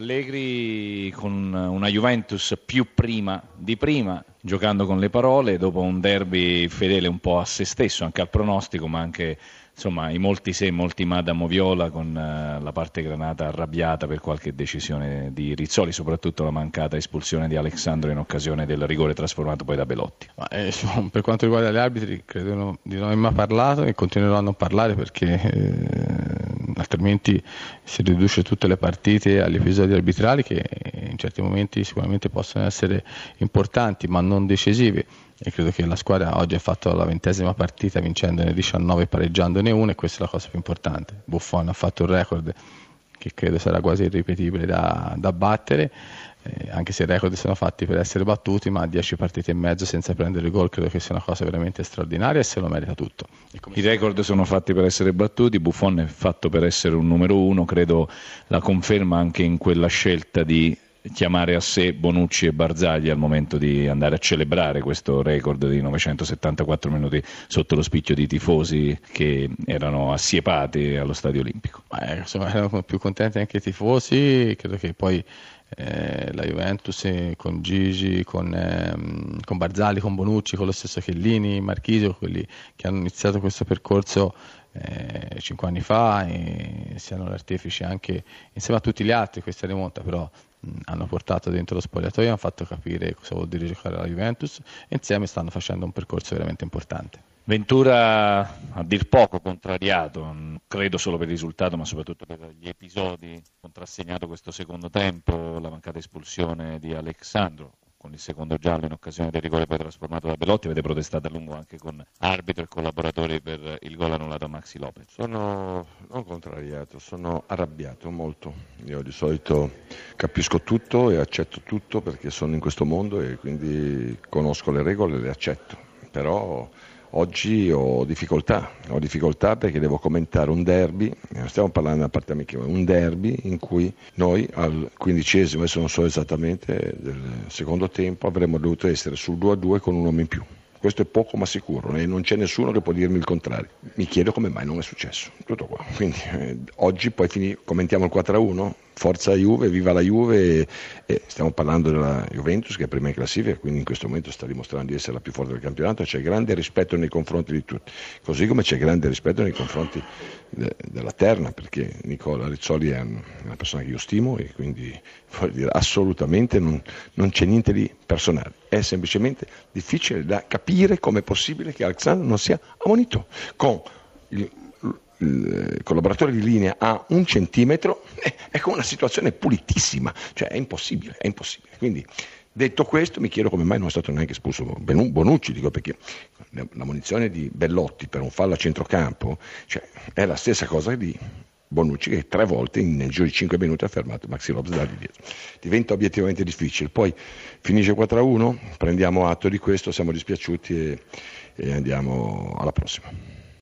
Allegri con una Juventus più prima di prima, giocando con le parole, dopo un derby fedele un po' a se stesso, anche al pronostico, ma anche insomma, i molti se, molti ma da Moviola con uh, la parte granata arrabbiata per qualche decisione di Rizzoli, soprattutto la mancata espulsione di Alessandro in occasione del rigore trasformato poi da Belotti. Ma, eh, per quanto riguarda gli arbitri, credo di non aver mai parlato e continuerò a parlare perché eh, altrimenti si riduce tutte le partite agli episodi arbitrali che in certi momenti sicuramente possono essere importanti ma non decisivi e credo che la squadra oggi ha fatto la ventesima partita vincendone 19 e pareggiandone una e questa è la cosa più importante. Buffon ha fatto un record che credo sarà quasi irripetibile da, da battere eh, anche se i record sono fatti per essere battuti, ma 10 partite e mezzo senza prendere gol credo che sia una cosa veramente straordinaria e se lo merita tutto. I record sono fatti per essere battuti, Buffon è fatto per essere un numero uno, credo la conferma anche in quella scelta di chiamare a sé Bonucci e Barzagli al momento di andare a celebrare questo record di 974 minuti sotto lo spicchio di tifosi che erano assiepati allo Stadio Olimpico. Eh, insomma, erano più contenti anche i tifosi, credo che poi eh, la Juventus con Gigi, con, ehm, con, Barzali, con Bonucci, con lo stesso Chellini, Marchisio, quelli che hanno iniziato questo percorso eh, cinque anni fa e siano l'artefice anche insieme a tutti gli altri questa rimonta però hanno portato dentro lo spogliatoio hanno fatto capire cosa vuol dire giocare alla Juventus e insieme stanno facendo un percorso veramente importante. Ventura a dir poco contrariato, credo solo per il risultato, ma soprattutto per gli episodi contrassegnato questo secondo tempo, la mancata espulsione di Alexandro con il secondo giallo in occasione del rigore poi trasformato da Belotti, avete protestato a lungo anche con arbitro e collaboratori per il gol annullato a Maxi Lopez. Sono non contrariato, sono arrabbiato molto. Io di solito capisco tutto e accetto tutto perché sono in questo mondo e quindi conosco le regole e le accetto. Però Oggi ho difficoltà, ho difficoltà perché devo commentare un derby, stiamo parlando una parte amichevole, un derby in cui noi al quindicesimo, adesso non so esattamente, del secondo tempo avremmo dovuto essere sul 2-2 con un uomo in più. Questo è poco ma sicuro e non c'è nessuno che può dirmi il contrario. Mi chiedo come mai non è successo. Tutto qua. Quindi eh, oggi poi fini, commentiamo il 4-1 forza Juve, viva la Juve e, stiamo parlando della Juventus che è prima in classifica, quindi in questo momento sta dimostrando di essere la più forte del campionato, c'è grande rispetto nei confronti di tutti, così come c'è grande rispetto nei confronti de, della Terna, perché Nicola Rizzoli è una persona che io stimo e quindi dire, assolutamente non, non c'è niente di personale, è semplicemente difficile da capire come è possibile che Alexandro non sia ammonito con il il collaboratore di linea a un centimetro, eh, è con una situazione pulitissima, cioè è impossibile, è impossibile. Quindi, detto questo, mi chiedo come mai non è stato neanche espulso Bonucci, dico perché la munizione di Bellotti per un fallo a centrocampo cioè, è la stessa cosa di Bonucci che tre volte nel giro di 5 minuti ha fermato Maxi Lopez da dietro. Diventa obiettivamente difficile. Poi finisce 4-1, prendiamo atto di questo, siamo dispiaciuti e, e andiamo alla prossima.